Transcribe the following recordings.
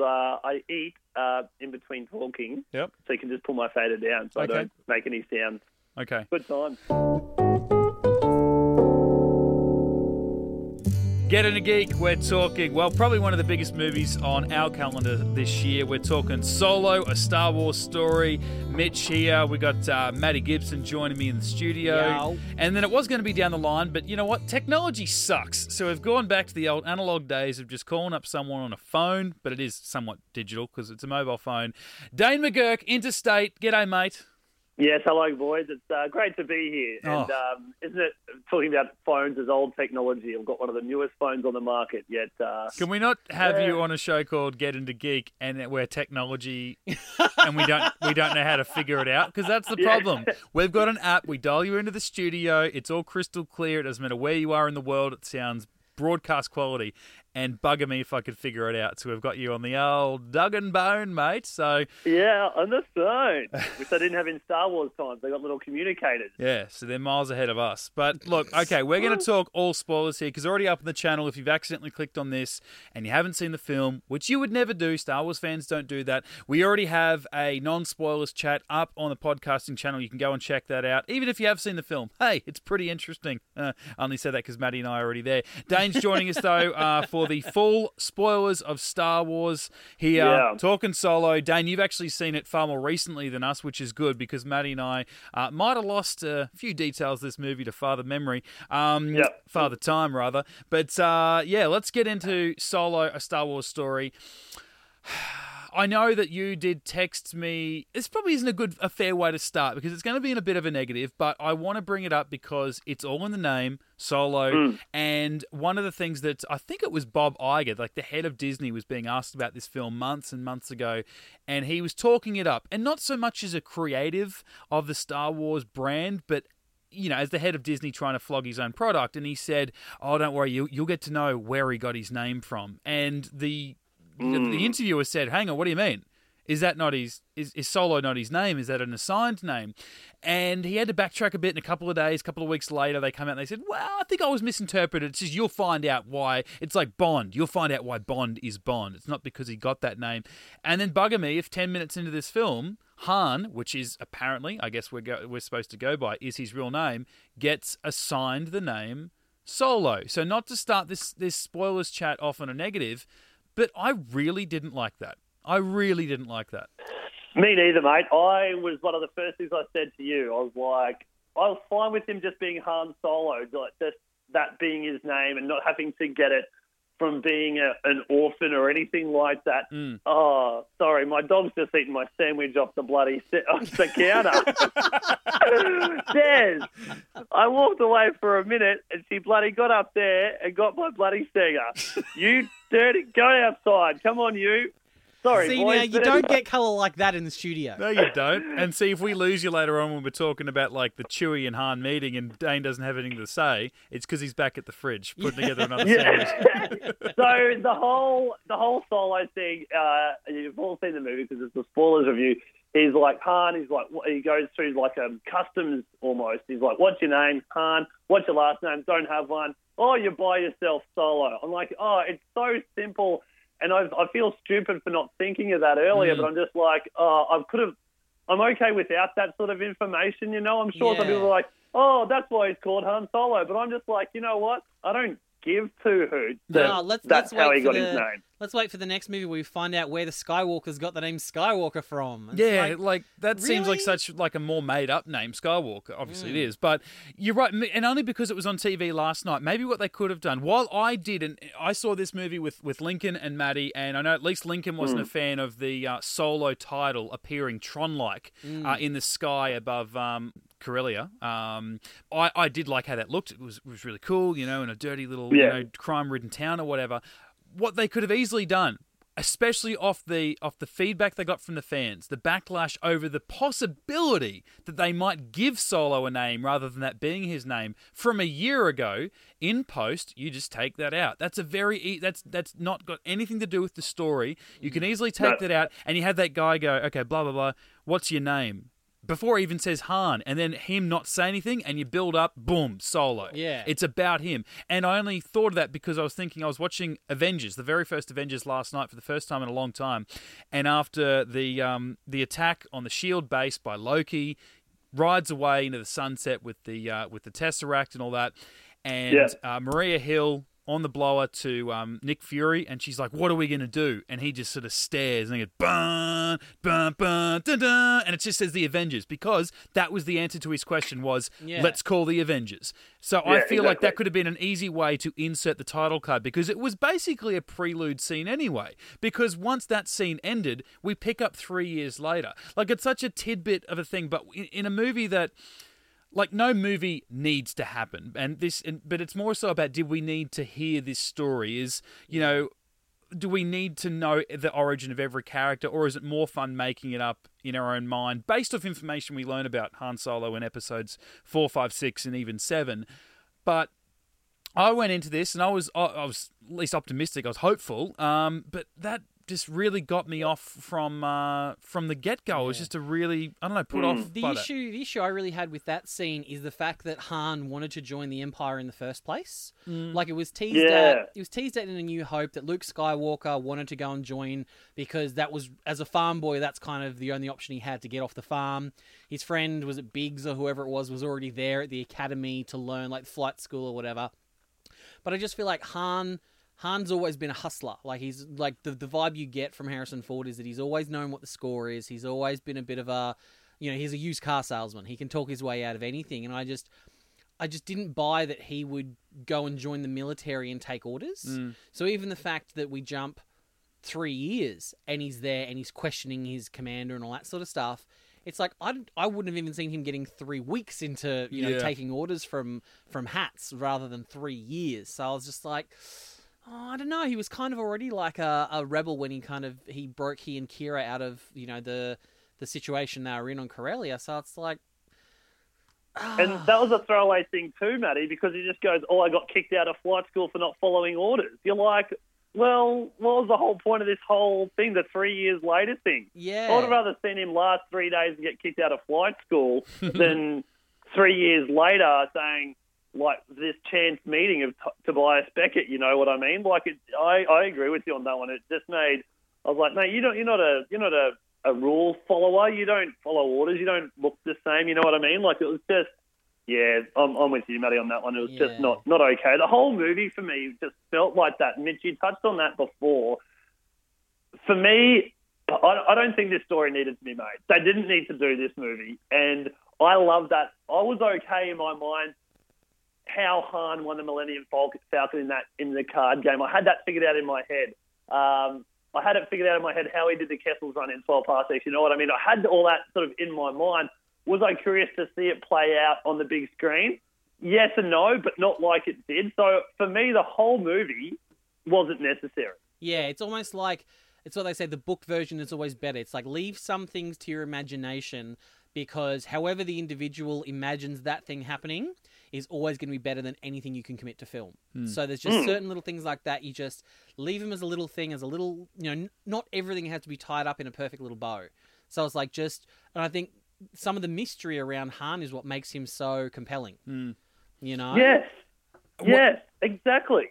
uh, I eat uh, in between talking. Yep. So you can just pull my fader down so Okay. I don't make any sounds. Okay. Good time. Get Into Geek. We're talking, well, probably one of the biggest movies on our calendar this year. We're talking Solo, a Star Wars story. Mitch here. We got uh, Matty Gibson joining me in the studio. Yow. And then it was going to be down the line, but you know what? Technology sucks. So we've gone back to the old analog days of just calling up someone on a phone, but it is somewhat digital because it's a mobile phone. Dane McGurk, Interstate. G'day, mate. Yes, hello, boys. It's uh, great to be here. And Oh. um, isn't it talking about phones as old technology? I've got one of the newest phones on the market. Yet, uh, Can we not have Yeah. you on a show called Get Into Geek and where technology and we don't we don't know how to figure it out because that's the Yeah. problem. We've got an app. We dial you into the studio. It's all crystal clear. It doesn't matter where you are in the world. It sounds broadcast quality. And bugger me if I could figure it out. So we've got you on the old Duggan bone, mate. So yeah, on the phone, which I didn't have in Star Wars times. They got little communicators. Yeah, so they're miles ahead of us. But look, okay, we're going to talk all spoilers here because already up on the channel, if you've accidentally clicked on this and you haven't seen the film, which you would never do, Star Wars fans don't do that. We already have a non spoilers chat up on the podcasting channel. You can go and check that out. Even if you have seen the film, hey, it's pretty interesting. Uh, I only said that because Maddie and I are already there. Dane's joining us though uh, for the full spoilers of Star Wars here. Yeah. Talking solo, Dane, you've actually seen it far more recently than us, which is good because Maddie and I uh, might have lost a few details of this movie to father memory, um, Yep. father time rather. But uh, yeah, let's get into Solo, a Star Wars story. I know that you did text me. This probably isn't a good, a fair way to start because it's going to be in a bit of a negative. But I want to bring it up because it's all in the name, Solo. Hmm. And one of the things that I think it was Bob Iger, like the head of Disney, was being asked about this film months and months ago, and he was talking it up, and not so much as a creative of the Star Wars brand, but you know, as the head of Disney trying to flog his own product, and he said, "Oh, don't worry, you, you'll get to know where he got his name from." And the the, the mm. interviewer said, "Hang on, what do you mean? Is that not his? Is, is Solo not his name? Is that an assigned name?" And he had to backtrack a bit. In a couple of days, a couple of weeks later, they come out and they said, "Well, I think I was misinterpreted. It's just you'll find out why. It's like Bond. You'll find out why Bond is Bond. It's not because he got that name." And then bugger me if ten minutes into this film, Han, which is apparently, I guess we're go- we're supposed to go by, is his real name, gets assigned the name Solo. So not to start this this spoilers chat off on a negative, but I really didn't like that. I really didn't like that. Me neither, mate. I was one of the first things I said to you. I was like, I was fine with him just being Han Solo, like just that being his name and not having to get it from being a, an orphan or anything like that. Mm. Oh, sorry, my dog's just eating my sandwich off the bloody off the counter. Des, I walked away for a minute and she bloody got up there and got my bloody stinger. You dirty, go outside. Come on, you. Sorry, See boys, now, you don't anyway. get colour like that in the studio. No, you don't. And see, if we lose you later on when we're talking about like the Chewy and Han meeting, and Dane doesn't have anything to say, it's because he's back at the fridge putting together another sandwich. So the whole the whole solo thing, uh, you've all seen the movie because it's a spoilers review. He's like Han. He's like he goes through like a customs almost. He's like, "What's your name, Han? What's your last name? Don't have one. Oh, you're by yourself, solo." I'm like, "Oh, it's so simple." And I, I feel stupid for not thinking of that earlier, Mm. but I'm just like, oh, I could have. I'm okay without that sort of information, you know. I'm sure some people are like, oh, that's why he's called Han Solo, but I'm just like, you know what? I don't give two hoots. that No, let's that's let's how wait he for got the his name. let's wait for the next movie where we find out where the Skywalkers got the name Skywalker from. It's Yeah, like, like, that seems like such like a more made up name, Skywalker. Obviously, Mm. it is, but you're right, and only because it was on TV last night. Maybe what they could have done. While I did, and I saw this movie with with Lincoln and Maddie, and I know at least Lincoln wasn't a fan of the uh, solo title appearing Tron-like uh, in the sky above. Um, Corellia. Um, I, I did like how that looked. It was was really cool, you know, in a dirty little Yeah. you know crime-ridden town or whatever. What they could have easily done especially off the off the feedback they got from the fans, the backlash over the possibility that they might give Solo a name rather than that being his name from a year ago. In post, you just take that out. That's a very e- that's that's not got anything to do with the story. You can easily take No. that out, and you have that guy go, okay, blah blah blah. What's your name? Before he even says Han, and then him not say anything, and you build up, boom, solo. Yeah. It's about him. And I only thought of that because I was thinking I was watching Avengers, the very first Avengers last night for the first time in a long time. And after the um, the attack on the Shield base by Loki, rides away into the sunset with the uh, with the Tesseract and all that. And Yeah. uh, Maria Hill on the blower to um, Nick Fury, and she's like, "What are we gonna do?" And he just sort of stares, and he goes, "Bun, bun, bun, dun, dun," and it just says the Avengers because that was the answer to his question was, Yeah. "Let's call the Avengers." So I Yeah, feel like that could have been an easy way to insert the title card because it was basically a prelude scene anyway. Because once that scene ended, we pick up three years later. Like it's such a tidbit of a thing, but in, in a movie that like no movie needs to happen. And this and, but it's more so about did we need to hear this story? Is you know do we need to know the origin of every character or is it more fun making it up in our own mind? Based off information we learn about Han Solo in episodes 4 5 6 and even 7 but I went into this and I was I I was at least optimistic. I was hopeful. Um, but that just really got me off from uh, from the get go. It was just a really I don't know put off The by that. issue, the issue I really had with that scene is the fact that Han wanted to join the Empire in the first place. Mm. Like it was teased Yeah. at, it was teased at in A New Hope that Luke Skywalker wanted to go and join because that was, as a farm boy, that's kind of the only option he had to get off the farm. His friend was it Biggs or whoever it was was already there at the academy to learn like flight school or whatever. But I just feel like Han. Han's always been a hustler. Like he's like the the vibe you get from Harrison Ford is that he's always known what the score is. He's always been a bit of a, you know, he's a used car salesman. He can talk his way out of anything. And I just, I just didn't buy that he would go and join the military and take orders. Mm. So even the fact that we jump three years and he's there and he's questioning his commander and all that sort of stuff. It's like I, I wouldn't have even seen him getting three weeks into you know Yeah. taking orders from from hats rather than three years. So I was just like, oh, I don't know. He was kind of already like a, a rebel when he kind of he broke he and Kira out of you know the the situation they were in on Corellia. So it's like, And that was a throwaway thing too, Matty, because he just goes, "Oh, I got kicked out of flight school for not following orders." You're like, "Well, what was the whole point of this whole thing? The three years later thing? yeah, I would have rather seen him last three days and get kicked out of flight school than three years later saying." Like this chance meeting of T- Tobias Beckett, you know what I mean? Like, it, I I agree with you on that one. It just made I was like, mate, you don't, you're not a, you're not a, a rule follower. You don't follow orders. You don't look the same. You know what I mean? Like it was just, yeah, I'm, I'm with you, Matty, on that one. It was Yeah. just not, not okay. The whole movie for me just felt like that. Mitch, you touched on that before. For me, I, I don't think this story needed to be made. They didn't need to do this movie, and I love that. I was okay in my mind how Han won the Millennium Falcon, in that in the card game. I had that figured out in my head. Um, I had it figured out in my head how he did the Kessels run in 12 parsecs. You know what I mean? I had all that sort of in my mind. Was I curious to see it play out on the big screen? Yes and no, but not like it did. So for me, the whole movie wasn't necessary. Yeah, it's almost like it's what they say the book version is always better. It's like leave some things to your imagination because however the individual imagines that thing happening is always going to be better than anything you can commit to film. Hmm. So there's just hmm. certain little things like that you just leave them as a little thing as a little, you know, n- not everything has to be tied up in a perfect little bow. So it's like just and I think some of the mystery around Han is what makes him so compelling. Hmm. You know? Yes. Yes, exactly.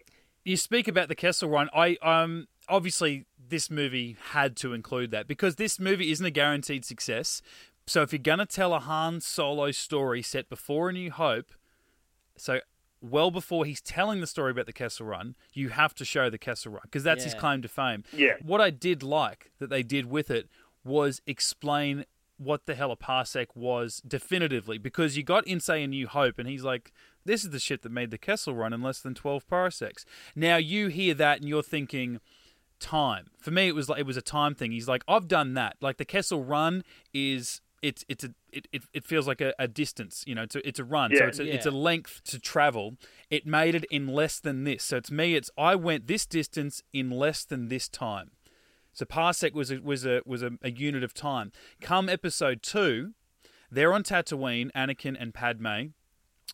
you speak about the Kessel Run. I um obviously this movie had to include that because this movie isn't a guaranteed success. So if you're gonna tell a Han Solo story set before A New Hope, so well before he's telling the story about the Kessel Run, you have to show the Kessel Run because that's his claim to fame. Yeah. What I did like that they did with it was explain what the hell a parsec was definitively because you got in say a new hope and he's like this is the shit that made the kessel run in less than 12 parsecs. Now you hear that and you're thinking time. For me it was like it was a time thing. He's like i've done that. Like the kessel run is it's it's a it, it, it feels like a, a distance you know it's a, it's a run. So it's a, it's a length to travel. It made it in less than this. So to me it's i went this distance in less than this time. So parsec was a, was a was a, a unit of time. Come episode two, they're on Tatooine, Anakin and Padme.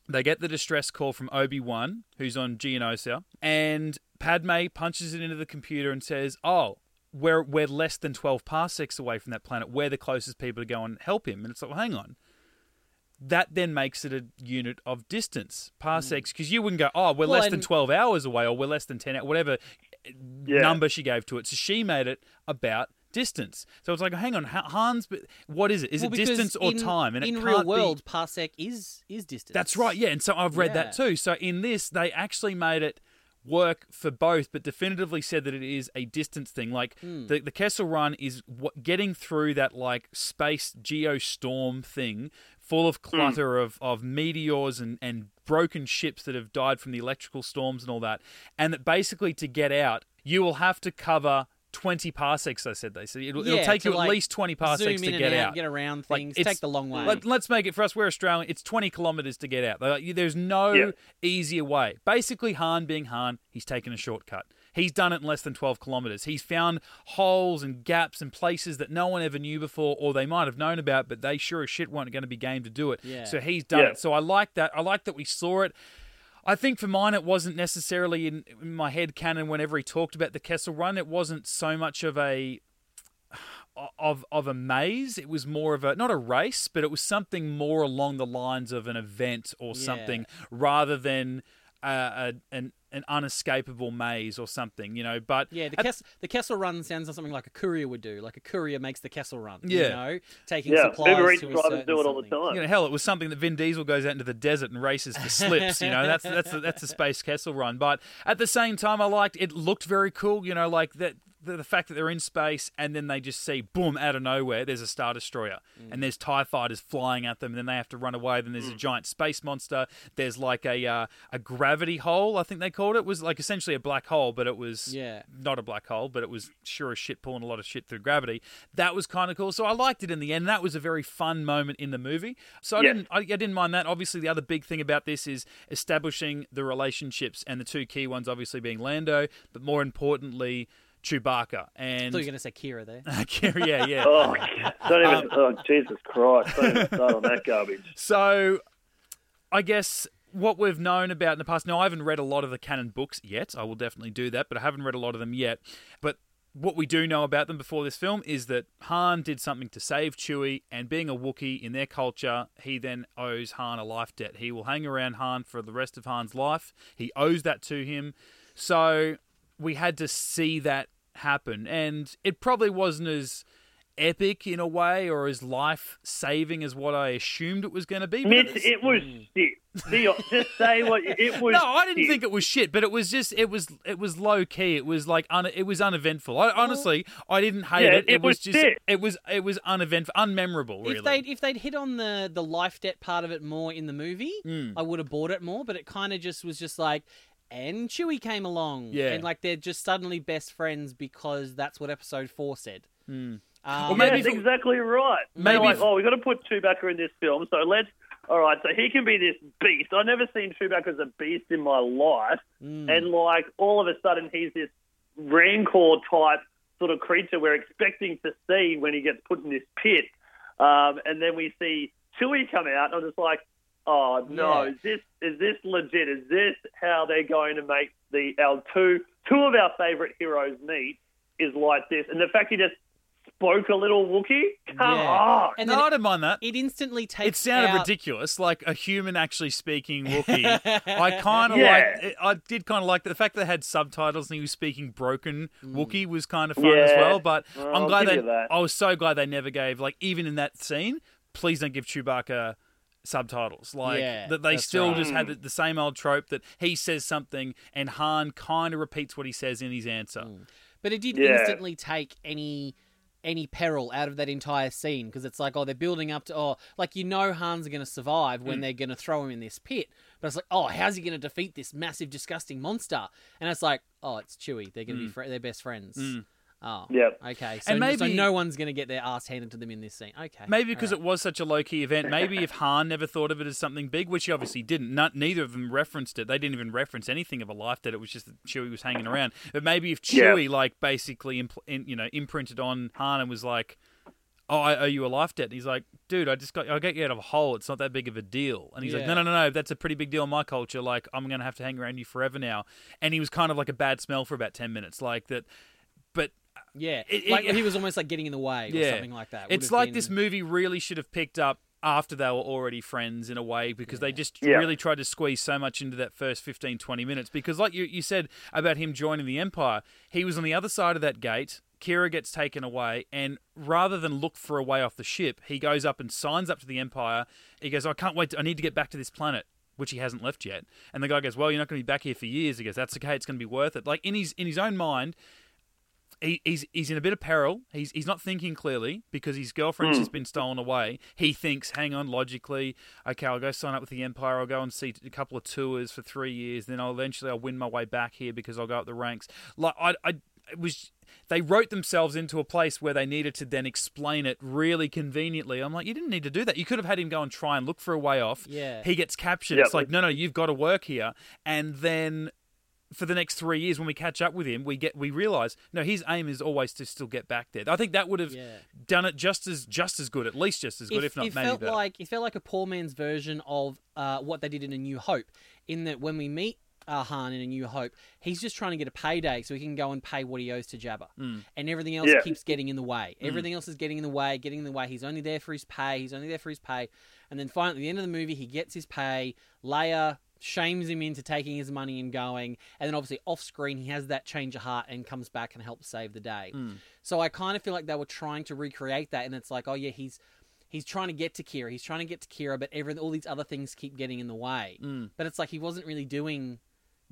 They get the distress call from Obi Wan, who's on Geonosis, and Padme punches it into the computer and says, "Oh, we're we're less than twelve parsecs away from that planet. We're the closest people to go and help him. And it's like, well, hang on. That then makes it a unit of distance, parsecs, mm. because you wouldn't go, oh, we're Well, less than 12 hours away or we're less than 10 hours, whatever Yeah. number she gave to it. So she made it about distance. So it's like, hang on, Hans, but what is it? Is Well, it distance or in, time? And in it real can't be- world, parsec is is distance. that's right, yeah. And so I've read that too. So in this, they actually made it work for both, but definitively said that it is a distance thing. Like Hmm. the the Kessel Run is what, getting through that like space geostorm thing, full of clutter of, of meteors and, and broken ships that have died from the electrical storms and all that. And that basically to get out, you will have to cover. 20 parsecs, I said they said. It'll, it'll take to, you at least 20 parsecs Zoom in to get and out, out. get around things, it's- take the long way. Let, us make it for us. We're Australian. It's 20 kilometres to get out. Like, There's no Yeah. easier way. Basically, Han being Han, he's taken a shortcut. He's done it in less than 12 kilometres. He's found holes and gaps and places that no one ever knew before, or they might have known about, but they sure as shit weren't going to be game to do it. Yeah. So he's done Yeah. it. So I like that. I like that we saw it. I think for mine, it wasn't necessarily in, in my head canon whenever he talked about the Kessel Run. It wasn't so much of a of of a maze. It was more of a not a race, but it was something more along the lines of an event or Yeah. something, rather than uh, a, an an unescapable maze or something. You know, but yeah, the, at- Kess- the Kessel Run sounds like something like a courier would do. Like a courier makes the Kessel Run. Yeah. You know, taking Yeah, supplies Uber Eats to a drivers certain do it all the time. You know, hell, it was something that Vin Diesel goes out into the desert and races for slips. You know, that's that's the, that's the space Kessel run. But at the same time, I liked it. Looked very cool. You know, like that. The, the fact that they're in space and then they just see boom out of nowhere there's a star destroyer and there's tie fighters flying at them and then they have to run away then there's a giant space monster there's like a uh, a gravity hole I think they called it. it was like essentially a black hole but it was Yeah. not a black hole, but it was sure as shit pulling a lot of shit through gravity. That was kind of cool. So I liked it in the end. That was a very fun moment in the movie. So I Yes. didn't I, I didn't mind that. Obviously, the other big thing about this is establishing the relationships and the two key ones, obviously being Lando, but more importantly, Chewbacca I and thought you were going to say Kira there. Kira. Yeah, yeah. Oh, don't Um, even. oh, Jesus Christ! Don't even start on that garbage. So, I guess what we've known about in the past. Now, I haven't read a lot of the canon books yet. I will definitely do that, but I haven't read a lot of them yet. But what we do know about them before this film is that Han did something to save Chewie, and being a Wookiee in their culture, he then owes Han a life debt. He will hang around Han for the rest of Han's life. He owes that to him. So we had to see that happen, and it probably wasn't as epic in a way or as life saving as what I assumed it was going to be. but Mitch, it's- it was shit. Just say what it was. no, I didn't shit. think it was shit, but it was just it was it was low key. It was like un, it was uneventful. I, honestly, I didn't hate Yeah, it. It, it was, was just shit. it was it was uneventful, unmemorable. Really. If they'd if they'd hit on the the life debt part of it more in the movie, Mm. I would have bought it more. But it kind of just was just like, and Chewie came along, Yeah. and like they're just suddenly best friends because that's what Episode Four said. Um, Well, maybe That's if exactly right. Maybe like, oh, we've got to put Chewbacca in this film, so let's. All right, so he can be this beast. I've never seen Chewbacca as a beast in my life, mm. and like all of a sudden he's this rancor type sort of creature we're expecting to see when he gets put in this pit, um, and then we see Chewie come out, and I'm just like, oh no, Yeah. is this is this legit? Is this how they're going to make the our two two of our favorite heroes meet? Is like this, and the fact he just spoke a little Wookie. come Yeah. on. and no, I didn't mind that. it instantly takes. It sounded out- ridiculous, like a human actually speaking Wookie. I kind of Yeah. like. I did kind of like the fact that they had subtitles and he was speaking broken Mm. Wookiee was kind of fun as well. But Well, I'm glad they. that. I was so glad they never gave like even in that scene. Please don't give Chewbacca subtitles. Like Yeah, that they still right. just had the, the same old trope that he says something and Han kind of repeats what he says in his answer. Mm. But it did Yeah. instantly take any any peril out of that entire scene because it's like, oh, they're building up to, oh, like you know Han's going to survive Mm. when they're going to throw him in this pit, but it's like, oh, how's he going to defeat this massive, disgusting monster? And it's like, oh, it's Chewie. They're going to be fr- they're best friends. Oh, Yep. okay. So, And so maybe- no one's going to get their ass handed to them in this scene. Okay, Maybe because all it was such a low key event. Maybe if Han never thought of it as something big, which he obviously didn't. Not, neither of them referenced it. They didn't even reference anything of a life that it was just that Chewie was hanging around. But maybe if Yeah. Chewie like basically impl- in, you know imprinted on Han and was like, "Oh, I owe you a life debt," and he's like, "Dude, I just got I get you out of a hole. It's not that big of a deal." And he's like, "No, no, no, no. That's a pretty big deal in my culture. Like I'm gonna have to hang around you forever now." And he was kind of like a bad smell for about ten minutes, like that. But Yeah, It- it- like he was almost like getting in the way or something like that. It's Would've like been- this movie really should have picked up after they were already friends in a way because they just Yeah. really tried to squeeze so much into that first 15 20 minutes because like you, you said about him joining the empire he was on the other side of that gate Kira gets taken away and rather than look for a way off the ship he goes up and signs up to the empire. He goes I can't wait to, I need to get back to this planet which he hasn't left yet. And the guy goes well you're not going to be back here for years. He goes that's okay it's going to be worth it. Like in his in his own mind he, he's he's in a bit of peril. He's he's not thinking clearly because his girlfriend's hmm. just been stolen away. He thinks, hang on, logically, okay, I'll go sign up with the Empire. I'll go and see a couple of tours for three years. Then I'll eventually I'll win my way back here because I'll go up the ranks. Like I, I it was. They wrote themselves into a place where they needed to then explain it really conveniently. I'm like, you didn't need to do that. You could have had him go and try and look for a way off. Yeah. He gets captured. Yep. It's like, no, no, you've got to work here. And then for the next three years when we catch up with him, we get we realize no, his aim is always to still get back there. I think that would have Yeah. done it just as just as good, at least just as good, if, not it maybe felt better. like it felt like a poor man's version of uh, what they did in A New Hope. In that when we meet uh, Han in A New Hope, he's just trying to get a payday so he can go and pay what he owes to Jabba, Hmm. and everything else Yeah. keeps getting in the way. Everything else is getting in the way, getting in the way. He's only there for his pay. He's only there for his pay, and then finally, at the end of the movie, he gets his pay. Leia shames him into taking his money and going, and then obviously off screen he has that change of heart and comes back and helps save the day. Hmm. So I kind of feel like they were trying to recreate that, and it's like, oh yeah, he's he's trying to get to Kira, he's trying to get to Kira, but every all these other things keep getting in the way. Hmm. But it's like he wasn't really doing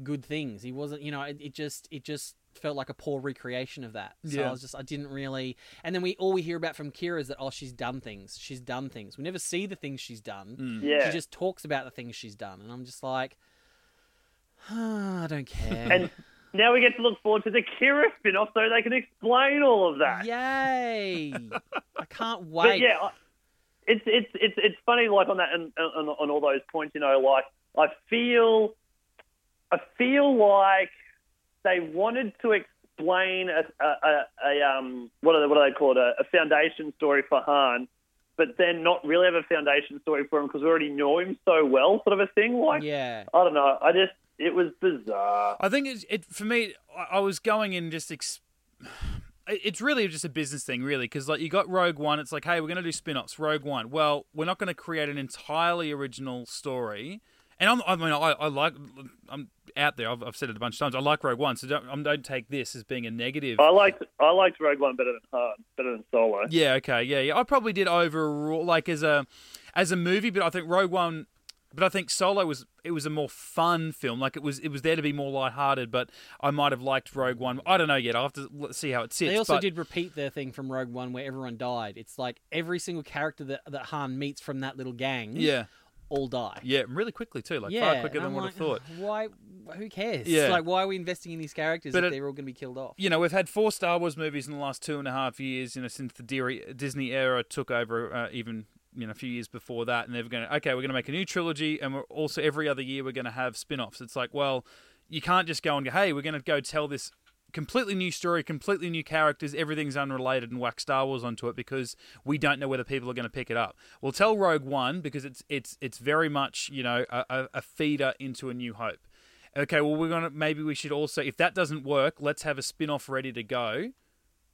good things. He wasn't, you know, it, it just it just felt like a poor recreation of that. So Yeah. I was just I didn't really. And then we all we hear about from Kira is that oh she's done things, she's done things. We never see the things she's done. Yeah. She just talks about the things she's done, and I'm just like, "Ah, I don't care. And now we get to look forward to the Kira spin-off so they can explain all of that. Yay! I can't But wait. yeah, it's it's it's it's funny like on that and on, on all those points, you know, like I feel I feel like they wanted to explain a, a, a, a um what are they, what do they call it a, a foundation story for Han, but then not really have a foundation story for him because we already know him so well, sort of a thing. Like yeah. I don't know, I just it was bizarre. I think it's, it for me. I- I was going in just. Ex- it's really just a business thing, really, because like you got Rogue One. It's like, hey, we're going to do spin-offs. Rogue One. Well, we're not going to create an entirely original story. And I'm, I mean, I, I like. I'm out there. I've, I've said it a bunch of times. I like Rogue One, so don't, um, don't take this as being a negative. I liked I liked Rogue One better than Han, better than Solo. Yeah, okay, yeah, yeah. I probably did overall like as a as a movie, but I think Rogue One but I think Solo was it was a more fun film. Like it was it was there to be more lighthearted, but I might have liked Rogue One. I don't know yet. I'll have to see how it sits. They also but- did repeat their thing from Rogue One where everyone died. It's like every single character that, that Han meets from that little gang Yeah. All die. Yeah, really quickly too. Like far quicker and than I'm like, I thought. Why? Who cares? Yeah. Like, why are we investing in these characters But if it- they're all going to be killed off? you know, we've had four Star Wars movies in the last two and a half years. You know, since the Deary- Disney era took over, uh, even you know, a few years before that, and they're going to okay, we're going to make a new trilogy, and we're also every other year we're going to have spin-offs. It's like, well, you can't just go and go, hey, we're going to go tell this completely new story, completely new characters, everything's unrelated, and whack Star Wars onto it because we don't know whether people are going to pick it up. We'll tell Rogue One because it's it's it's very much you know a, a- feeder into A New Hope. Okay, well we're gonna maybe we should also if that doesn't work, let's have a spin-off ready to go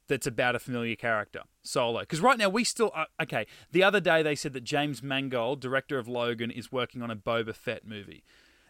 that's about a familiar character, Solo. Because right now we still uh, okay. The other day they said that James Mangold, director of Logan, is working on a Boba Fett movie.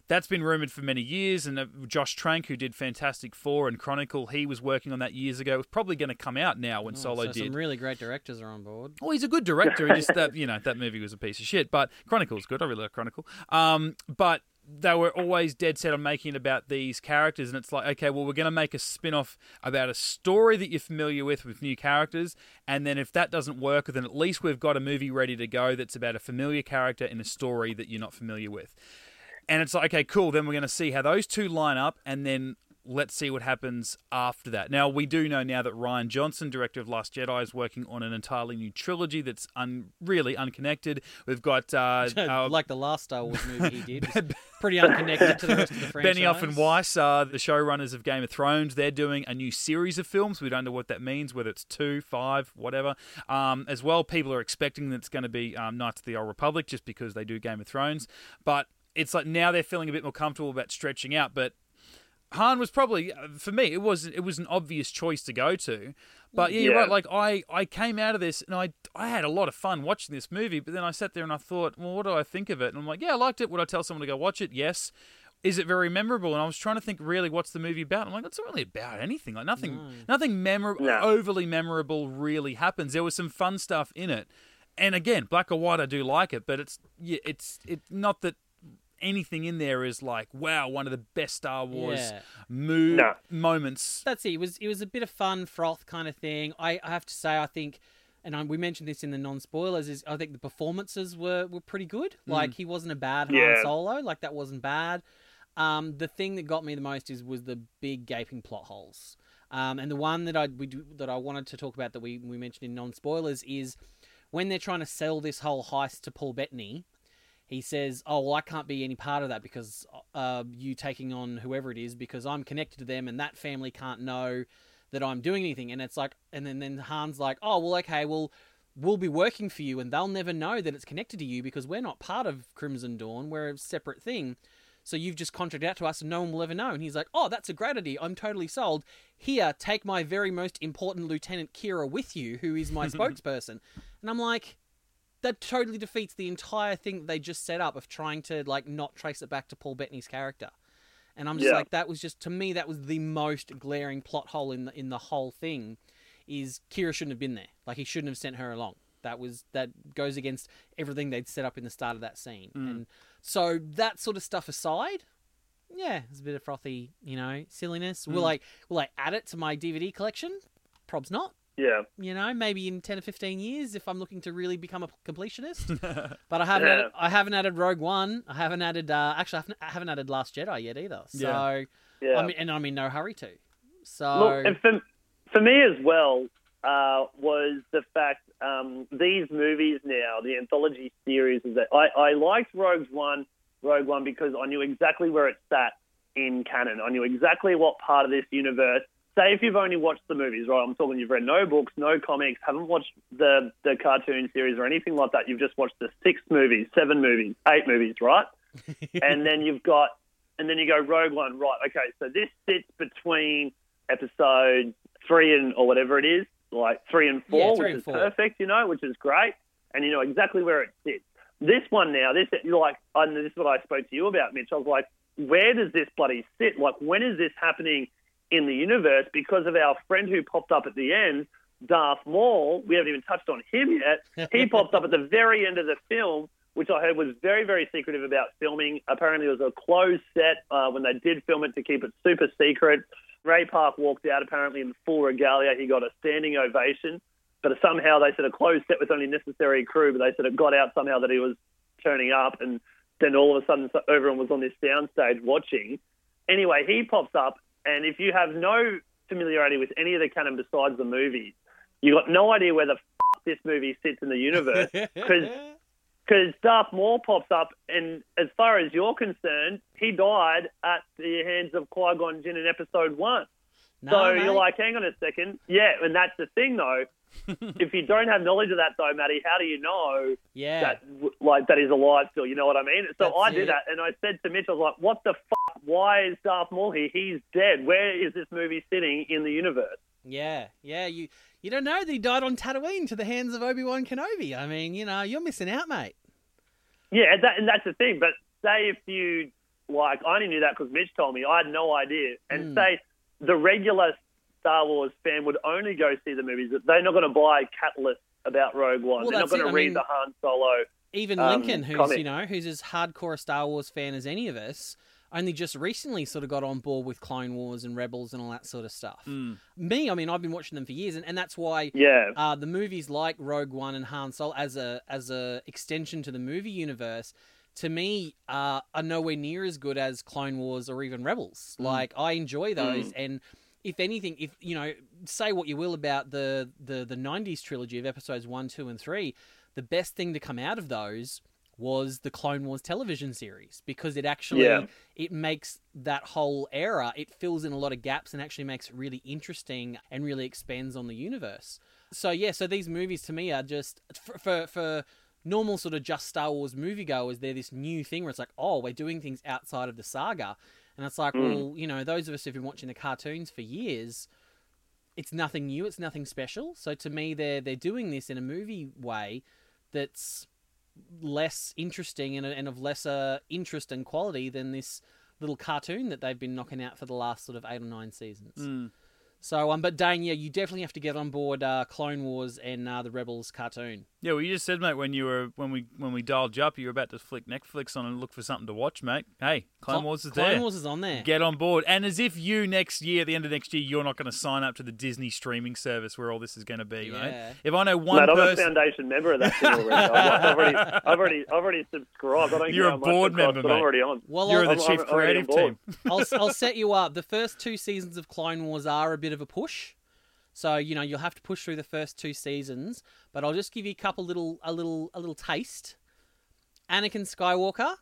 That's been rumored for many years, and uh, Josh Trank, who did Fantastic Four and Chronicle, he was working on that years ago. It's probably going to come out now when Solo Oh, so did. some really great directors are on board. Well, he's a good director. He just that you know that movie was a piece of shit, but Chronicle's good. I really like Chronicle. Um, but they were always dead set on making it about these characters, and it's like, okay, well, we're going to make a spin-off about a story that you're familiar with with new characters, and then if that doesn't work, then at least we've got a movie ready to go that's about a familiar character in a story that you're not familiar with. And it's like, okay, cool. Then we're going to see how those two line up, and then let's see what happens after that. Now, we do know now that Rian Johnson, director of Last Jedi, is working on an entirely new trilogy that's un- really unconnected. We've got uh, uh, like the last Star Wars movie he did, pretty unconnected to the rest of the franchise. Benioff and Weiss are the showrunners of Game of Thrones. They're doing a new series of films. We don't know what that means, whether it's two, five, whatever. Um, as well, people are expecting that it's going to be um, Knights of the Old Republic just because they do Game of Thrones. But it's like now they're feeling a bit more comfortable about stretching out. But Han was probably for me it was it was an obvious choice to go to, But yeah, you're right. Like I, I came out of this and I, I had a lot of fun watching this movie. But then I sat there and I thought, well, what do I think of it? And I'm like, yeah, I liked it. Would I tell someone to go watch it? Yes. Is it very memorable? And I was trying to think really, what's the movie about? I'm like, it's not really about anything. Like nothing, No. nothing memorable, No. overly memorable really happens. There was some fun stuff in it. And again, black or white, I do like it, but it's yeah, it's it not that anything in there is like wow, one of the best Star Wars Yeah. mo- No. moments. That's it. It was it was a bit of fun froth kind of thing. I, I have to say, I think, and I, we mentioned this in the non spoilers. Is I think the performances were were pretty good. Like he wasn't a bad Han Yeah. Solo. Like that wasn't bad. Um, the thing that got me the most is was the big gaping plot holes. Um, and the one that I we do, that I wanted to talk about that we we mentioned in non spoilers is when they're trying to sell this whole heist to Paul Bettany. He says, "Oh well, I can't be any part of that because uh, you taking on whoever it is because I'm connected to them, and that family can't know that I'm doing anything." And it's like, and then then Han's like, "Oh well, okay, well, we'll be working for you, and they'll never know that it's connected to you because we're not part of Crimson Dawn. We're a separate thing." So you've just contracted out to us and no one will ever know. And he's like, Oh, that's a great idea. I'm totally sold. Here, take my very most important Lieutenant Kira with you, who is my spokesperson. And I'm like, that totally defeats the entire thing they just set up of trying to like not trace it back to Paul Bettany's character. And I'm just Yeah. like, that was just to me that was the most glaring plot hole in the in the whole thing. Is Kira shouldn't have been there. Like he shouldn't have sent her along. That was that goes against everything they'd set up in the start of that scene. Mm. And so that sort of stuff aside, yeah, it's a bit of frothy, you know, silliness. Will mm. I will I add it to my DVD collection? Probs not. Yeah. You know, maybe in ten or fifteen years if I'm looking to really become a completionist. but I haven't Yeah. added, I haven't added Rogue One. I haven't added uh, actually I haven't, I haven't added Last Jedi yet either. So Yeah. Yeah. I mean, and I'm in no hurry to. So Look, and for, for me as well, uh, was the fact um, these movies now, the anthology series, is that I, I liked Rogue One, Rogue One because I knew exactly where it sat in canon. I knew exactly what part of this universe. Say if you've only watched the movies, right? I'm talking you've read no books, no comics, haven't watched the the cartoon series or anything like that. You've just watched the six movies, seven movies, eight movies, right? and then you've got, and then you go Rogue One, right? Okay, so this sits between episode three and or whatever it is, like three and four, Yeah, three which and is four. perfect, you know, which is great, and you know exactly where it sits. This one now, this you're like, and this is what I spoke to you about, Mitch. I was like, where does this bloody sit? Like, when is this happening in the universe? Because of our friend who popped up at the end, Darth Maul. We haven't even touched on him yet. He popped up at the very end of the film, which I heard was very, very secretive about filming. Apparently, it was a closed set uh, when they did film it to keep it super secret. Ray Park walked out apparently in full regalia. He got a standing ovation, but somehow they said a closed set with only necessary crew. But they said it got out somehow that he was turning up, and then all of a sudden everyone was on this soundstage watching. Anyway, he pops up, and if you have no familiarity with any of the canon besides the movies, you've got no idea where the f- this movie sits in the universe because because Darth Maul pops up, and as far as you're concerned, he died at the hands of Qui Gon Jinn in Episode One. No, so mate. you're like, hang on a second, yeah, and that's the thing though. if you don't have knowledge of that though, Matty, how do you know yeah, that like that is alive still? You know what I mean? So That's I did it. that, and I said to Mitch, I was like, what the fuck? Why is Darth Maul here? He's dead. Where is this movie sitting in the universe? yeah, yeah. You you don't know that he died on Tatooine to the hands of Obi Wan Kenobi. I mean, you know, you're missing out, mate. Yeah, that, and that's the thing. But say if you like, I only knew that because Mitch told me. I had no idea. And Mm. say the regular Star Wars fan would only go see the movies. They're not going to buy Catalyst about Rogue One. Well, They're not going to read mean- the Han Solo. Even Um, Lincoln, who's comic. you know, who's as hardcore a Star Wars fan as any of us, only just recently sort of got on board with Clone Wars and Rebels and all that sort of stuff. Me, I mean, I've been watching them for years, and, and that's why Yeah, uh, the movies like Rogue One and Han Solo as a as a extension to the movie universe, to me, uh, are nowhere near as good as Clone Wars or even Rebels. Like I enjoy those, and if anything, if you know, say what you will about the the the '90s trilogy of episodes one, two, and three, the best thing to come out of those was the Clone Wars television series because it actually Yeah. it makes that whole era it fills in a lot of gaps and actually makes it really interesting and really expands on the universe. So yeah, so these movies to me are just for for, for normal sort of just Star Wars moviegoers, they're this new thing where it's like, oh, we're doing things outside of the saga, and it's like, hmm. well, you know, those of us who've been watching the cartoons for years, it's nothing new. It's nothing special. So to me, they're they're doing this in a movie way that's less interesting and, and of lesser interest and quality than this little cartoon that they've been knocking out for the last sort of eight or nine seasons. Mm. So, um, but Dane, yeah, you definitely have to get on board uh, Clone Wars and uh, the Rebels cartoon. Yeah, well, you just said, mate, when you were when we when we dialed you up, you were about to flick Netflix on and look for something to watch, mate. Hey, Clone Wars is Clone there. Clone Wars is on there. Get on board. And as if you next year, at the end of next year, you're not going to sign up to the Disney streaming service where all this is going to be, Yeah. mate. If I know one Mate, I'm a foundation member of that thing already. I've already, I've already, I've already subscribed. I don't You're a board it costs, member, but I'm already on. well, you're I'll, the I'm- chief I'm already creative team. I'll, I'll set you up. The first two seasons of Clone Wars are a bit of a push. So, you know, you'll have to push through the first two seasons, but I'll just give you a couple little a little a little taste. Anakin Skywalker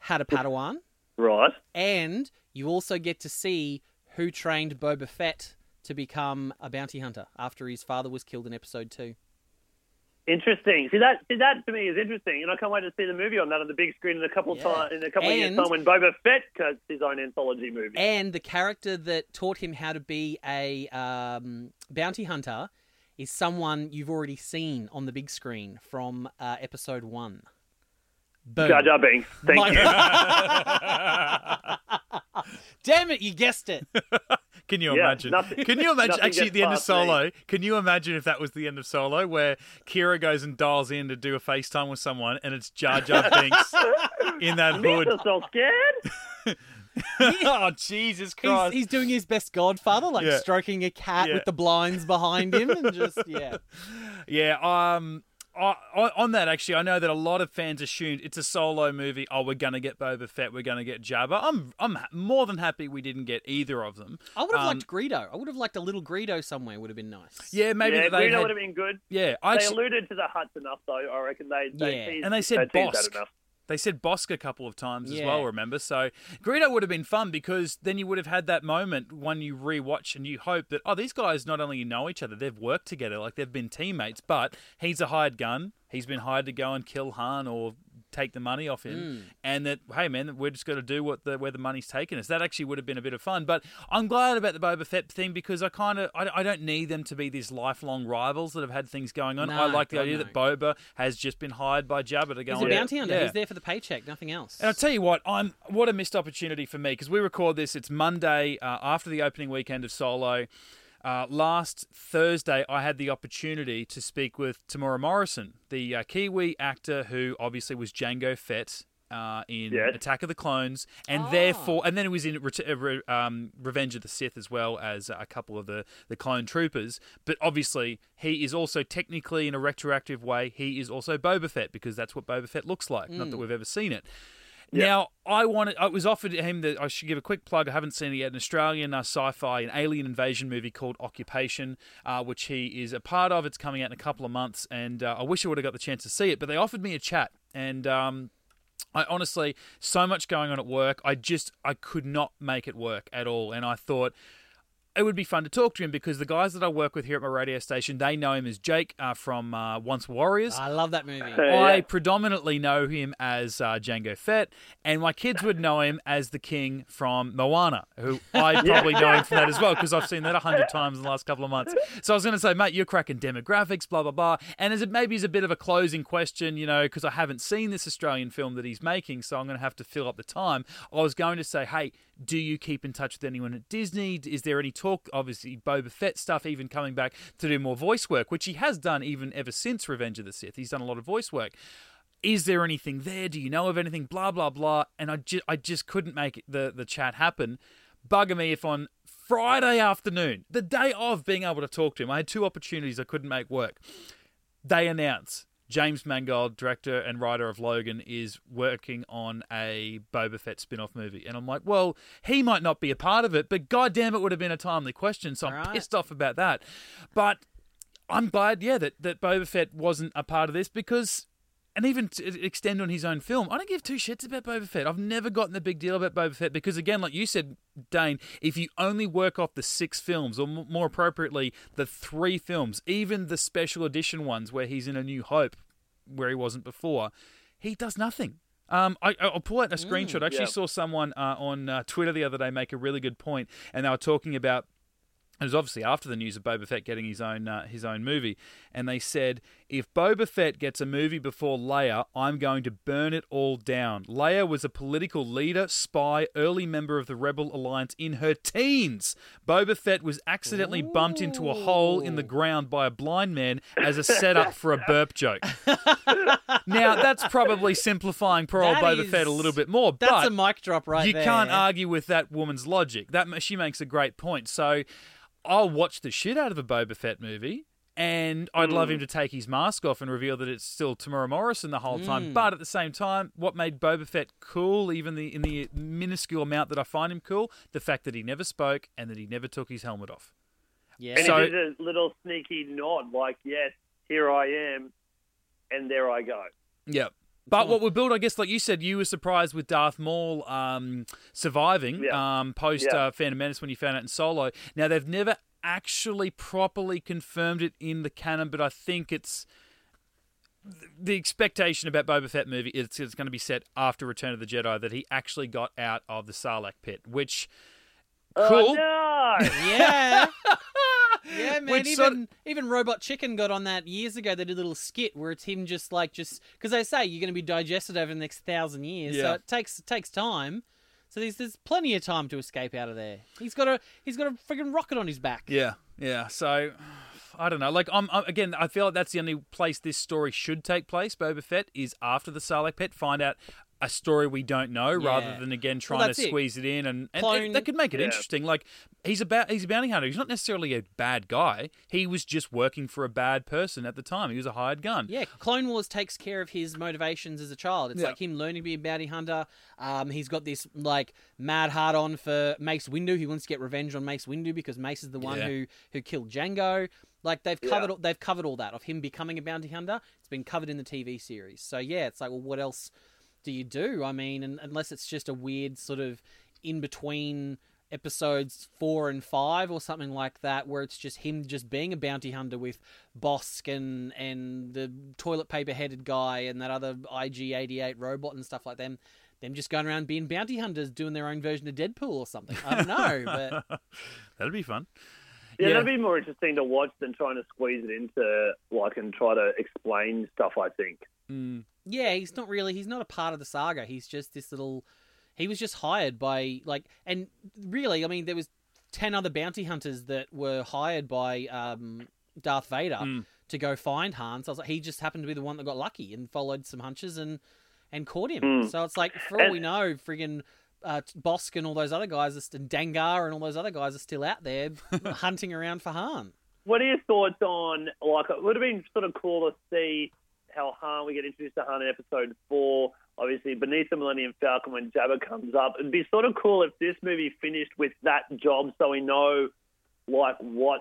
had a Padawan, Right. and you also get to see who trained Boba Fett to become a bounty hunter after his father was killed in episode 2. Interesting. See that? See that to me is interesting, and I can't wait to see the movie on that on the big screen in a couple Yeah. time in a couple of years time when Boba Fett cuts his own anthology movie. And the character that taught him how to be a um, bounty hunter is someone you've already seen on the big screen from uh, episode one. Boom. Jar Jar Binks. Thank My- you. Damn it, you guessed it. Can you Yeah, imagine? nothing- can you imagine? Actually, at the end of past me. Solo, can you imagine if that was the end of Solo, where Kira goes and dials in to do a FaceTime with someone, and it's Jar Jar Binks in that hood? I'm so scared. oh Jesus He's, Christ! he's doing his best Godfather, like Yeah. stroking a cat Yeah. with the blinds behind him, and just yeah. Yeah. Um. I, I- on that, actually, I know that a lot of fans assumed it's a solo movie. Oh, we're gonna get Boba Fett. We're gonna get Jabba. I'm I'm more than happy we didn't get either of them. I would have Um, liked Greedo. I would have liked a little Greedo somewhere. Would have been nice. Yeah, maybe yeah, they Greedo had, would have been good. Yeah, I They actually, alluded to the Hutts enough, though. I reckon they. they Yeah. teased- And they said teased that Bossk. They said Bossk a couple of times as well, remember? So Greedo would have been fun because then you would have had that moment when you rewatch and you hope that, oh, these guys not only know each other, they've worked together, like they've been teammates, but he's a hired gun. He's been hired to go and kill Han or take the money off him. And that, hey, man, we're just going to do what the where the money's taken us. That actually would have been a bit of fun. But I'm glad about the Boba Fett thing because I kind of, I, I don't need them to be these lifelong rivals that have had things going on. No, I like the idea that Boba has just been hired by Jabba to go He's on a bounty hunter. Yeah. He's there for the paycheck, nothing else. And I'll tell you what, I'm what a missed opportunity for me because we record this. It's Monday uh, after the opening weekend of Solo. Uh, last Thursday, I had the opportunity to speak with Temuera Morrison, the uh, Kiwi actor who obviously was Jango Fett uh, in Yes. Attack of the Clones, and Ah. therefore, and then he was in Ret- uh, Re- um, Revenge of the Sith as well as a couple of the the clone troopers. But obviously, he is also technically, in a retroactive way, he is also Boba Fett because that's what Boba Fett looks like. Not that we've ever seen it. Now, I wanted. It was offered him that I should give a quick plug. I haven't seen it yet. An Australian uh, sci-fi, an alien invasion movie called Occupation, uh, which he is a part of. It's coming out in a couple of months, and uh, I wish I would have got the chance to see it. But they offered me a chat, and um, I honestly, so much going on at work. I just I could not make it work at all, and I thought it would be fun to talk to him because the guys that I work with here at my radio station, they know him as Jake uh, from uh, Once Warriors. I love that movie. I Yeah. predominantly know him as uh, Jango Fett, and my kids would know him as the King from Moana, who I probably know him from that as well because I've seen that a hundred times in the last couple of months. So I was going to say, mate, you're cracking demographics, blah blah blah, and as it maybe is a bit of a closing question, you know, because I haven't seen this Australian film that he's making, so I'm going to have to fill up the time. I was going to say, hey, do you keep in touch with anyone at Disney? Is there any talk? Obviously, Boba Fett stuff, even coming back to do more voice work, which he has done even ever since Revenge of the Sith. He's done a lot of voice work. Is there anything there? Do you know of anything? Blah blah blah. And I just I just couldn't make the the chat happen. Bugger me if on Friday afternoon, the day of being able to talk to him, I had two opportunities I couldn't make work. They announce James Mangold, director and writer of Logan, is working on a Boba Fett spin off movie. And I'm like, well, he might not be a part of it, but goddamn, it would have been a timely question. So I'm right. pissed off about that. But I'm glad, yeah, that, that Boba Fett wasn't a part of this because. And even to extend on his own film, I don't give two shits about Boba Fett. I've never gotten the big deal about Boba Fett because, again, like you said, Dane, if you only work off the six films, or m- more appropriately, the three films, even the special edition ones where he's in A New Hope, where he wasn't before, he does nothing. Um, I, I'll pull out a screenshot. I actually yeah. saw someone uh, on uh, Twitter the other day make a really good point, and they were talking about it was obviously after the news of Boba Fett getting his own uh, his own movie, and they said if Boba Fett gets a movie before Leia, I'm going to burn it all down. Leia was a political leader, spy, early member of the Rebel Alliance in her teens. Boba Fett was accidentally bumped into a hole in the ground by a blind man as a setup for a burp joke. now that's probably simplifying poor old Boba Fett a little bit more, That's a mic drop right you there. You can't argue with that woman's logic. That she makes a great point. So I'll watch the shit out of a Boba Fett movie. And I'd love Hmm. him to take his mask off and reveal that it's still Temuera Morrison the whole time. Mm. But at the same time, what made Boba Fett cool, even the in the minuscule amount that I find him cool, the fact that he never spoke and that he never took his helmet off. Yeah. And So- he did a little sneaky nod, like, yes, here I am, and there I go. Yeah. But what we built, I guess, like you said, you were surprised with Darth Maul um, surviving Yeah. um, post Yeah. uh, Phantom Menace when you found out in Solo. Now they've never actually properly confirmed it in the canon, but I think it's the expectation about Boba Fett movie is it's going to be set after Return of the Jedi that he actually got out of the Sarlacc pit, which Oh, cool. no! Yeah. Yeah, man. Which even sort of- even Robot Chicken got on that years ago. They did a little skit where it's him just like just because they say you're going to be digested over the next thousand years, so Yeah. it takes it takes time. So there's there's plenty of time to escape out of there. He's got a he's got a freaking rocket on his back. Yeah, yeah. So I don't know. Like, I'm, I'm again. I feel like that's the only place this story should take place. Boba Fett is after the Sarlacc pit. Find out a story we don't know, rather than again trying that's to it. squeeze it in, and, and it, that could make it Yeah. interesting. Like, he's about he's a bounty hunter. He's not necessarily a bad guy. He was just working for a bad person at the time. He was a hired gun. Yeah, Clone Wars takes care of his motivations as a child. It's Yeah. like him learning to be a bounty hunter. Um, he's got this like mad heart on for Mace Windu. He wants to get revenge on Mace Windu because Mace is the one Yeah. who who killed Jango. Like they've covered all they've covered all that of him becoming a bounty hunter. It's been covered in the TV series. So yeah, it's like well, what else do you do? I mean, and, unless it's just a weird sort of in between episodes four and five or something like that, where it's just him just being a bounty hunter with Bossk and and the toilet paper headed guy and that other IG eighty eight robot and stuff like them. Them just going around being bounty hunters, doing their own version of Deadpool or something. I don't know, but That'd be fun. Yeah, Yeah. that'd be more interesting to watch than trying to squeeze it into, like, and try to explain stuff, I think. Mm. Yeah, he's not really he's not a part of the saga. He's just this little he was just hired by like and really, I mean there was 10 other bounty hunters that were hired by um, Darth Vader Mm. to go find Han. So I was like he just happened to be the one that got lucky and followed some hunches and and caught him. Mm. So it's like for all And- we know, friggin' uh, Bossk and all those other guys, are st- Dengar and all those other guys are still out there hunting around for Han. What are your thoughts on, like, it would have been sort of cool to see how Han, we get introduced to Han in episode four, obviously beneath the Millennium Falcon when Jabba comes up. It'd be sort of cool if this movie finished with that job so we know, like, what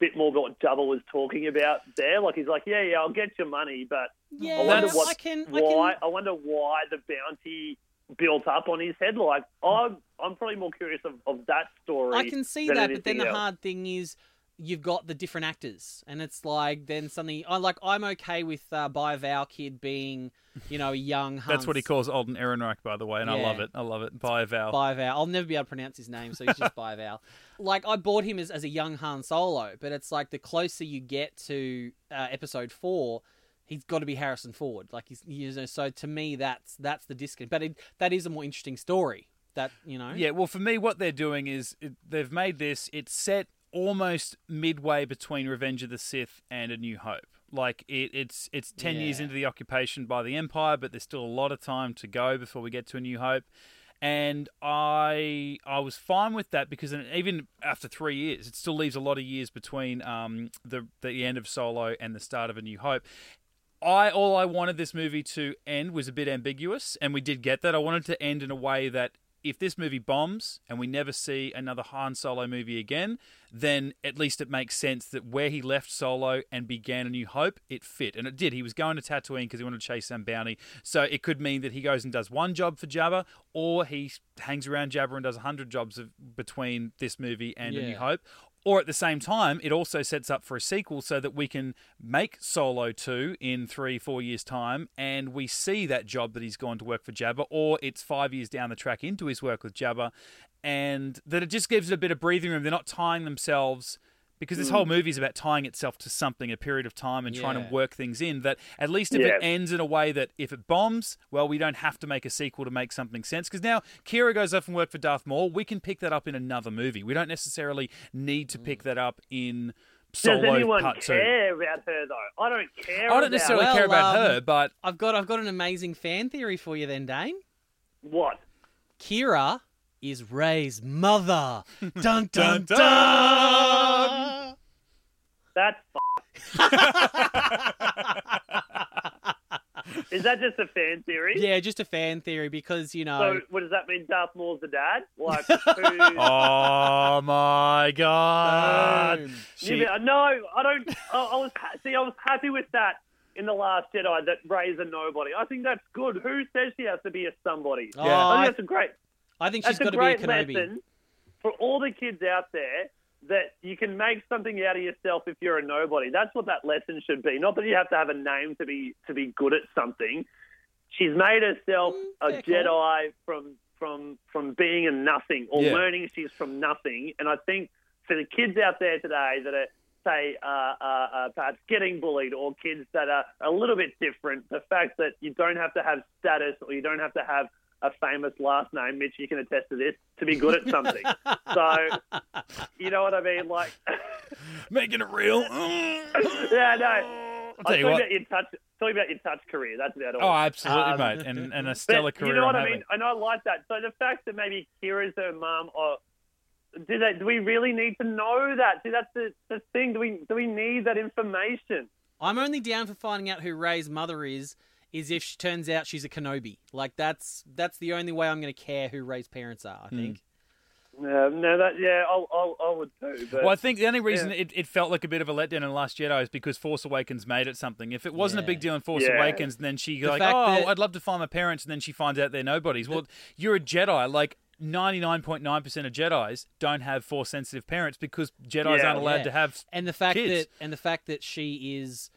bit more about what Jabba was talking about there. Like, he's like, yeah, yeah, I'll get your money, but Yeah, I wonder what, I can. I why, can I wonder why the bounty built up on his head. Like, I'm, I'm probably more curious of, of that story. I can see that, but then the else. hard thing is you've got the different actors, and it's like then suddenly I like I'm okay with uh, by Val kid being you know a young. That's what he calls Alden Ehrenreich, by the way, and I love it. I love it. By Val. By Val. I'll never be able to pronounce his name, so he's just by Val. Like I bought him as, as a young Han Solo, but it's like the closer you get to uh, Episode Four, he's got to be Harrison Ford. Like he's you know. So to me, that's that's the disconnect. But it, that is a more interesting story. That you know. Yeah, well, for me, what they're doing is it, they've made this. It's set almost midway between Revenge of the Sith and A New Hope. Like it, it's it's ten years into the occupation by the Empire, but there's still a lot of time to go before we get to A New Hope. And I I was fine with that because even after three years, it still leaves a lot of years between um, the the end of Solo and the start of A New Hope. I all I wanted this movie to end was a bit ambiguous, and we did get that. I wanted to end in a way that if this movie bombs and we never see another Han Solo movie again, then at least it makes sense that where he left Solo and began A New Hope, it fit, and it did. He was going to Tatooine because he wanted to chase some bounty, so it could mean that he goes and does one job for Jabba, or he hangs around Jabba and does hundred jobs of, between this movie and A New Hope. Or at the same time, it also sets up for a sequel so that we can make Solo 2 in three, four years' time, and we see that job that he's gone to work for Jabba, or it's five years down the track into his work with Jabba, and that it just gives it a bit of breathing room. They're not tying themselves because this Mm. whole movie is about tying itself to something, a period of time, and trying to work things in. That at least if Yeah. it ends in a way that if it bombs, well, we don't have to make a sequel to make something sense. Because now Qi'ra goes off and work for Darth Maul. We can pick that up in another movie. We don't necessarily need to pick that up in Solo Does anyone Part Two. care about her though? I don't care. I don't about necessarily Well, care about um, her, but I've got I've got an amazing fan theory for you then, Dane. what. Qi'ra is Rey's mother. dun dun Dun, dun. That's. Is that just a fan theory? yeah, just a fan theory because you know. So, what does that mean? Darth Maul's the dad? Like, who? oh my god, Boom. she, You- no, I don't. I, I was see. I was happy with that in the Last Jedi. That Rey's a nobody. I think that's good. Who says she has to be a somebody? Oh, Yeah. I I, think that's a great. I think she's That's got a to be a great Kenobi. lesson for all the kids out there that you can make something out of yourself if you're a nobody. That's what that lesson should be. Not that you have to have a name to be to be good at something. She's made herself Mm, a fair call. Jedi from from from being a nothing or Yeah. learning she's from nothing. And I think for the kids out there today that are say uh, uh, uh, perhaps getting bullied or kids that are a little bit different, the fact that you don't have to have status or you don't have to have a famous last name, Mitch, you can attest to this, to be good at something. so, you know what I mean? Like, making it real. yeah, no. I'll I'm tell you talking what. about your touch. Talking about your touch career. That's about all. Oh absolutely, Um, mate, and and a But stellar career. You know what I'm I mean? having. And I like that. So the fact that maybe Qi'ra's her mum, or do they? Do we really need to know that? See, that's the, the thing. Do we do we need that information? I'm only down for finding out who Rey's mother is. Is if she turns out she's a Kenobi. Like that's that's the only way I'm going to care who Rey's parents are. I Hmm. think. No, no, that yeah, I'll, I'll, I would too. But Well, I think the only reason Yeah. it, it felt like a bit of a letdown in Last Jedi is because Force Awakens made it something. If it wasn't a big deal in Force Yeah. Awakens, then she The like, oh, that- I'd love to find my parents, and then she finds out they're nobodies. Well, you're a Jedi. Like ninety nine point nine percent of Jedi's don't have Force sensitive parents because Jedi's Yeah. aren't allowed Yeah. to have. And the fact kids. that and the fact that she is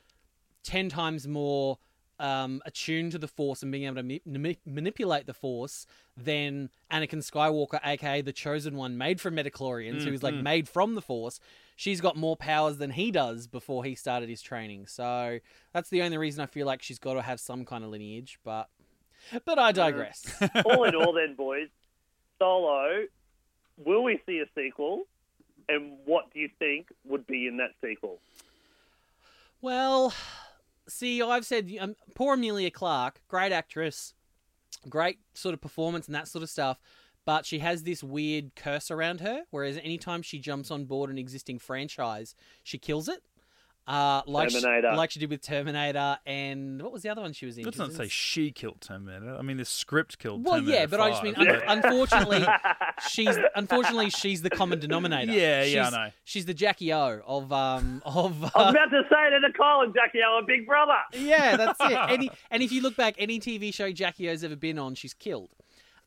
ten times more um, attuned to the Force and being able to ma- mani- manipulate the Force than Anakin Skywalker, aka the Chosen One, made from Midi-chlorians, who is like made from the Force. She's got more powers than he does before he started his training. So that's the only reason I feel like she's got to have some kind of lineage. But but I digress. all in all, then, boys, Solo, will we see a sequel? And what do you think would be in that sequel? Well, see, I've said um, poor Emilia Clarke, great actress, great sort of performance and that sort of stuff, but she has this weird curse around her. Whereas anytime she jumps on board an existing franchise, she kills it. Uh, like she, like she did with Terminator, and what was the other one she was in? Let's She was not say she killed Terminator. I mean, the script killed. Terminator. Well, Terminator yeah, but I just mean, 5. un- unfortunately, she's unfortunately she's the common denominator. Yeah, yeah, I she's, know. She's the Jackie O of um of. I was uh, about to say to Nicole and Jackie, I'm big brother. Yeah, that's it. Any and if you look back, any TV show Jackie O's ever been on, she's killed.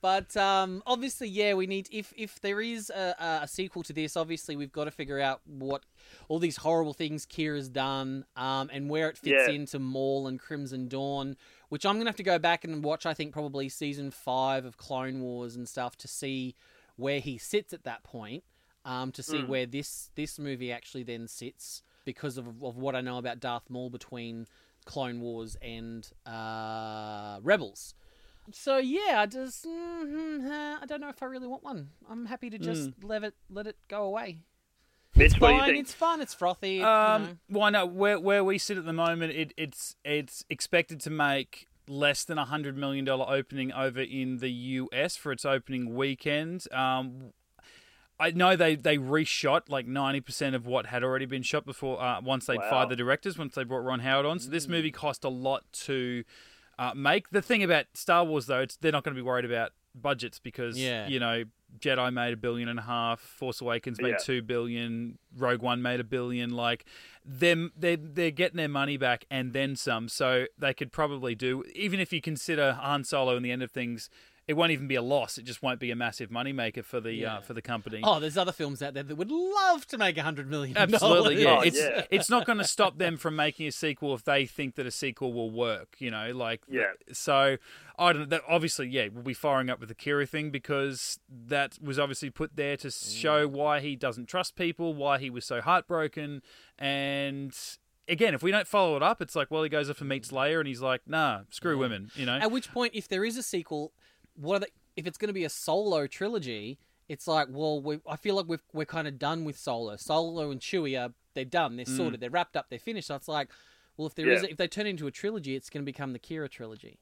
But um, obviously, yeah, we need if if there is a, a- sequel to this, obviously we've got to figure out what all these horrible things Qi'ra's done, um, and where it fits Yeah. into Maul and Crimson Dawn. Which I'm gonna have to go back and watch. I think probably season five of Clone Wars and stuff to see where he sits at that point. Um, to see where this this movie actually then sits because of, of what I know about Darth Maul between Clone Wars and uh, Rebels. So yeah, I just mm, uh, I don't know if I really want one. I'm happy to just let it let it go away. Mitch, It's what fine. It's fun. It's frothy. you Um, know. why not? Where where we sit at the moment, it, it's it's expected to make less than a hundred million dollar opening over in the US for its opening weekend. Um, I know they they reshot like ninety percent of what had already been shot before. Uh, once they would Wow. fired the directors, once they brought Ron Howard on, so this movie cost a lot to uh, make. The thing about Star Wars though, it's they're not going to be worried about budgets because Yeah. you know Jedi made a billion and a half, Force Awakens made Yeah. two billion, Rogue One made a billion. Like them, they they're getting their money back and then some. So they could probably do even if you consider Han Solo and the end of things it won't even be a loss. It just won't be a massive moneymaker for the Yeah. uh, for the company. Oh, there's other films out there that would love to make a hundred million. Absolutely, yeah. Oh, it's yeah. it's not going to stop them from making a sequel if they think that a sequel will work. You know, like Yeah. So I don't. That obviously, yeah, we'll be firing up with the Qi'ra thing because that was obviously put there to show why he doesn't trust people, why he was so heartbroken, and. Again, if we don't follow it up, it's like, well, he goes off and meets Leia, and he's like, "Nah, screw women," you know. At which point, if there is a sequel, what they, if it's going to be a solo trilogy? It's like, well, we, I feel like we've, we're kind of done with Solo. Solo and Chewie are they're done, they're sorted, mm. they're wrapped up, they're finished. So it's like, well, if there is, Yeah. if they turn into a trilogy, it's going to become the Qi'ra trilogy.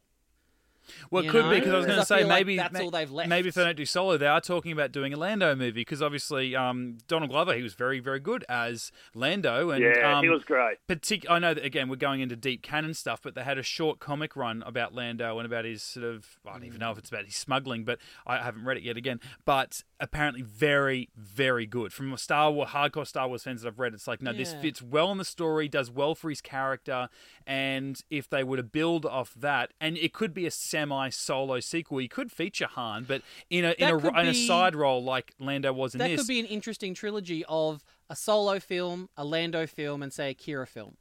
Well, it You could know? be because I was going to say feel like maybe that's ma- all they've left. Maybe if they don't do solo, they are talking about doing a Lando movie because obviously um, Donald Glover he was very very good as Lando and yeah, um, he was great. Partic- I know that again we're going into deep canon stuff, but they had a short comic run about Lando and about his sort of I don't even know if it's about his smuggling, but I haven't read it yet again. But apparently very very good from a Star Wars hardcore Star Wars fans that I've read. It's like no, this fits well in the story, does well for his character, and if they were to build off that, and it could be a semi solo sequel, you could feature Han, but in a in a could in a side role like Lando was in That this. could be an interesting trilogy of a solo film, a Lando film, and say a Qi'ra film.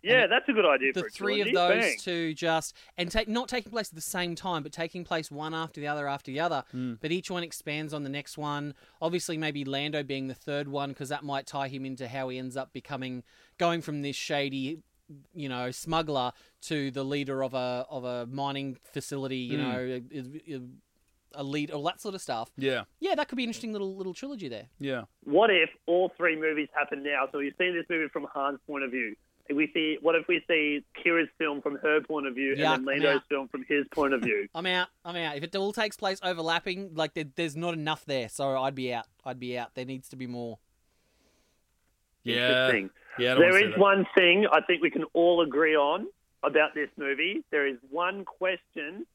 Yeah, And that's a good idea the for a three of those Bang. two just and take not taking place at the same time, but taking place one after the other after the other. Hmm. But each one expands on the next one. Obviously, maybe Lando being the third one because that might tie him into how he ends up becoming going from this shady, you know, smuggler to the leader of a of a mining facility. You hmm. know, a, a, a lead, all that sort of stuff. yeah, Yeah, that could be an interesting little little trilogy there. yeah. What if all three movies happen now? So we've seen this movie from Han's point of view. We see, what if we see Qi'ra's film from her point of view Yuck, and then I'm Lando's film from his point of view? I'm out. I'm out. If it all takes place overlapping, like there, there's not enough there, so I'd be out. I'd be out. There needs to be more. Yeah, Interesting. yeah. I don't There wanna see is that. one thing I think we can all agree on about this movie. There is one question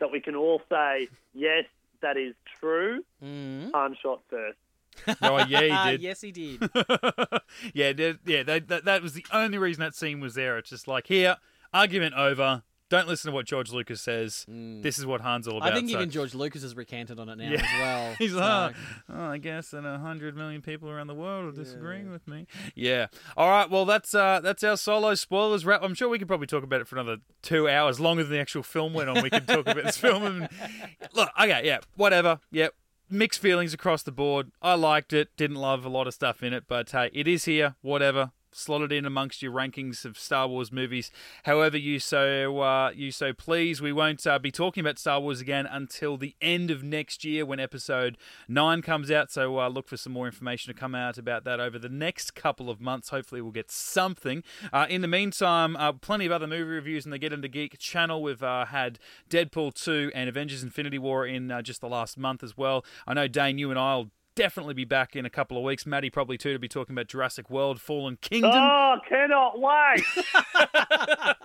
that we can all say, yes, that is true. Mm. Han shot first. Oh yeah, he did. yes, he did. yeah, yeah. That, that that was the only reason that scene was there. It's just like here, argument over. Don't listen to what George Lucas says. This is what Han's all about. I think so- even George Lucas has recanted on it now Yeah. as well. He's so- like, oh, I guess that a hundred million people around the world are disagreeing with me. Yeah. All right. Well, that's uh, that's our solo spoilers wrap. I'm sure we could probably talk about it for another two hours, longer than the actual film went on. We could talk about this film. And look, okay, yeah, whatever. Yeah, mixed feelings across the board. I liked it. Didn't love a lot of stuff in it, but hey, it is here. Whatever. Slot it in amongst your rankings of Star Wars movies, however you so uh, you so please. We won't uh, be talking about Star Wars again until the end of next year when Episode Nine comes out. So uh, look for some more information to come out about that over the next couple of months. Hopefully, we'll get something. Uh, in the meantime, uh, plenty of other movie reviews on the Get Into Geek channel. We've uh, had Deadpool two and Avengers: Infinity War in just the last month as well. I know Dane, you and I'll definitely be back in a couple of weeks. Maddie probably too to be talking about Jurassic World: Fallen Kingdom. Oh, cannot wait!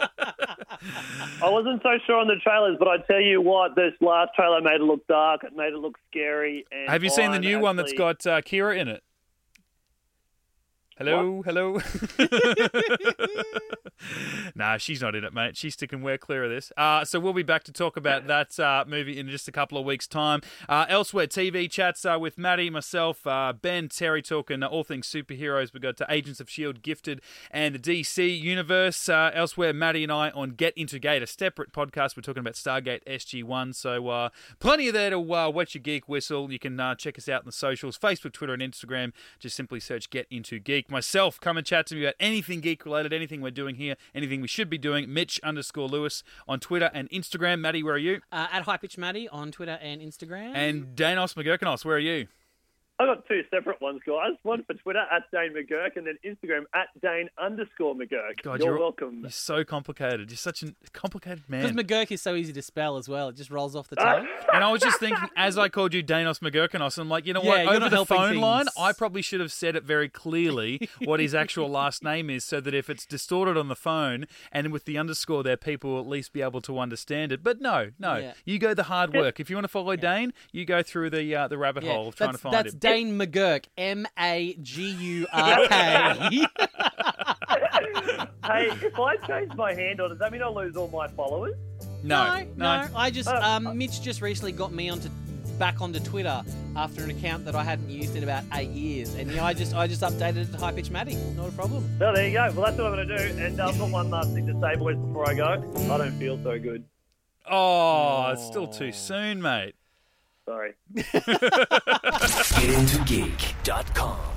I wasn't so sure on the trailers, but I tell you what, this last trailer made it look dark. It made it look scary. And Have you seen the I'm new one that's got uh, Qi'ra in it? Hello, hello. nah, she's not in it, mate. She's sticking way clear of this. Uh, so we'll be back to talk about that uh, movie in just a couple of weeks' time. Uh, elsewhere, TV chats uh, with Maddie, myself, uh, Ben, Terry talking all things superheroes. We've got uh, Agents of S.H.I.E.L.D., Gifted, and the DC Universe. Uh, elsewhere, Maddie and I on Get Into Gate, a separate podcast. We're talking about Stargate SG1. So uh, plenty of there to uh, wet your geek whistle. You can uh, check us out on the socials Facebook, Twitter, and Instagram. Just simply search Get Into Geek. Myself, come and chat to me about anything geek related, anything we're doing here, anything we should be doing. Mitch underscore Lewis on Twitter and Instagram. Maddie, where are you? Uh, at High Pitch Maddie on Twitter and Instagram. And Danos McGurkinos, where are you? I got two separate ones, guys. One for Twitter at Dane McGurk, and then Instagram at Dane underscore McGurk. God, you're, you're- welcome. You're so complicated. You're such a complicated man. because. McGurk is so easy to spell as well. It just rolls off the Ah. tongue. and I was just thinking, as I called you Danos McGurkinos, I'm like, you know Yeah, what? you're Over the helping phone line. I probably should have said it very clearly what his actual last name is, so that if it's distorted on the phone and with the underscore there, people will at least be able to understand it. But no, no, Yeah. you go the hard work. If you want to follow Dane, you go through the uh, the rabbit Yeah, hole of trying that's, to find that's him. Dane McGurk, M A G U R K. hey, if I change my handle, does that mean I lose all my followers? No, no, I just Uh, um, Mitch just recently got me onto back onto Twitter after an account that I hadn't used in about eight years, and yeah, I just I just updated it to High Pitch Matty. Not a problem. No, there you go. Well, that's what I'm going to do. And uh, I've got one last thing to say, boys, before I go. I don't feel so good. Oh, it's still too soon, mate. Sorry. GetIntoGeek.com.